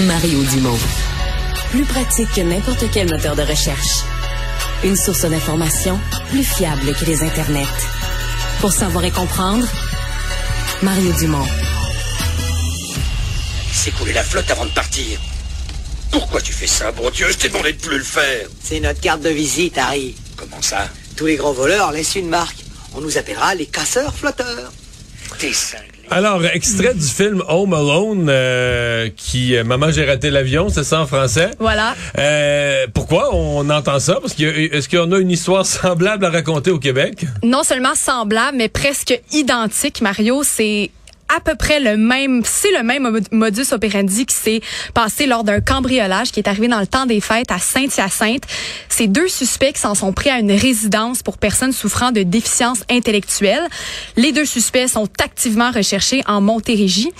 Mario Dumont. Plus pratique que n'importe quel moteur de recherche. Une source d'information plus fiable que les internets. Pour savoir et comprendre, Mario Dumont. C'est couler la flotte avant de partir. Pourquoi tu fais ça, bon Dieu? Je t'ai demandé de plus le faire. C'est notre carte de visite, Harry. Comment ça? Tous les grands voleurs laissent une marque. On nous appellera les casseurs flotteurs. T'es cinglé. Alors, extrait du film Home Alone, euh, qui euh, Maman j'ai raté l'avion, c'est ça en français? Voilà. Euh, pourquoi on entend ça? Parce a- est-ce qu'on a une histoire semblable à raconter au Québec? Non seulement semblable, mais presque identique, Mario. C'est à peu près le même, c'est le même mod- modus operandi qui s'est passé lors d'un cambriolage qui est arrivé dans le temps des fêtes à Saint-Hyacinthe. Ces deux suspects s'en sont pris à une résidence pour personnes souffrant de déficience intellectuelle. Les deux suspects sont activement recherchés en Montérégie.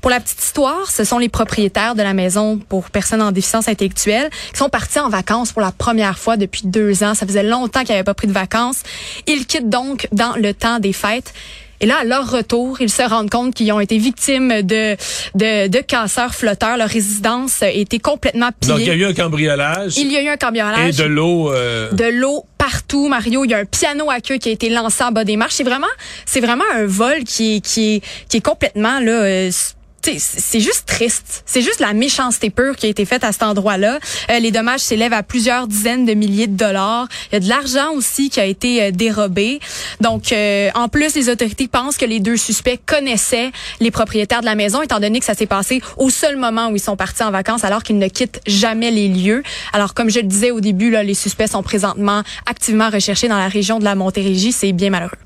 Pour la petite histoire, ce sont les propriétaires de la maison pour personnes en déficience intellectuelle qui sont partis en vacances pour la première fois depuis deux ans. Ça faisait longtemps qu'ils n'avaient pas pris de vacances. Ils quittent donc dans le temps des fêtes. Et là, à leur retour, ils se rendent compte qu'ils ont été victimes de, de, de casseurs flotteurs. Leur résidence a été complètement pillée. Donc, il y a eu un cambriolage Il y a eu un et cambriolage. de l'eau. euh, De l'eau partout, Mario. Il y a un piano à queue qui a été lancé en bas des marches. C'est vraiment, c'est vraiment un vol qui est, qui est, qui est complètement là. euh, c'est juste triste. C'est juste la méchanceté pure qui a été faite à cet endroit-là. Euh, les dommages s'élèvent à plusieurs dizaines de milliers de dollars. Il y a de l'argent aussi qui a été euh, dérobé. Donc, euh, en plus, les autorités pensent que les deux suspects connaissaient les propriétaires de la maison, étant donné que ça s'est passé au seul moment où ils sont partis en vacances, alors qu'ils ne quittent jamais les lieux. Alors, comme je le disais au début, là, les suspects sont présentement activement recherchés dans la région de la Montérégie. C'est bien malheureux.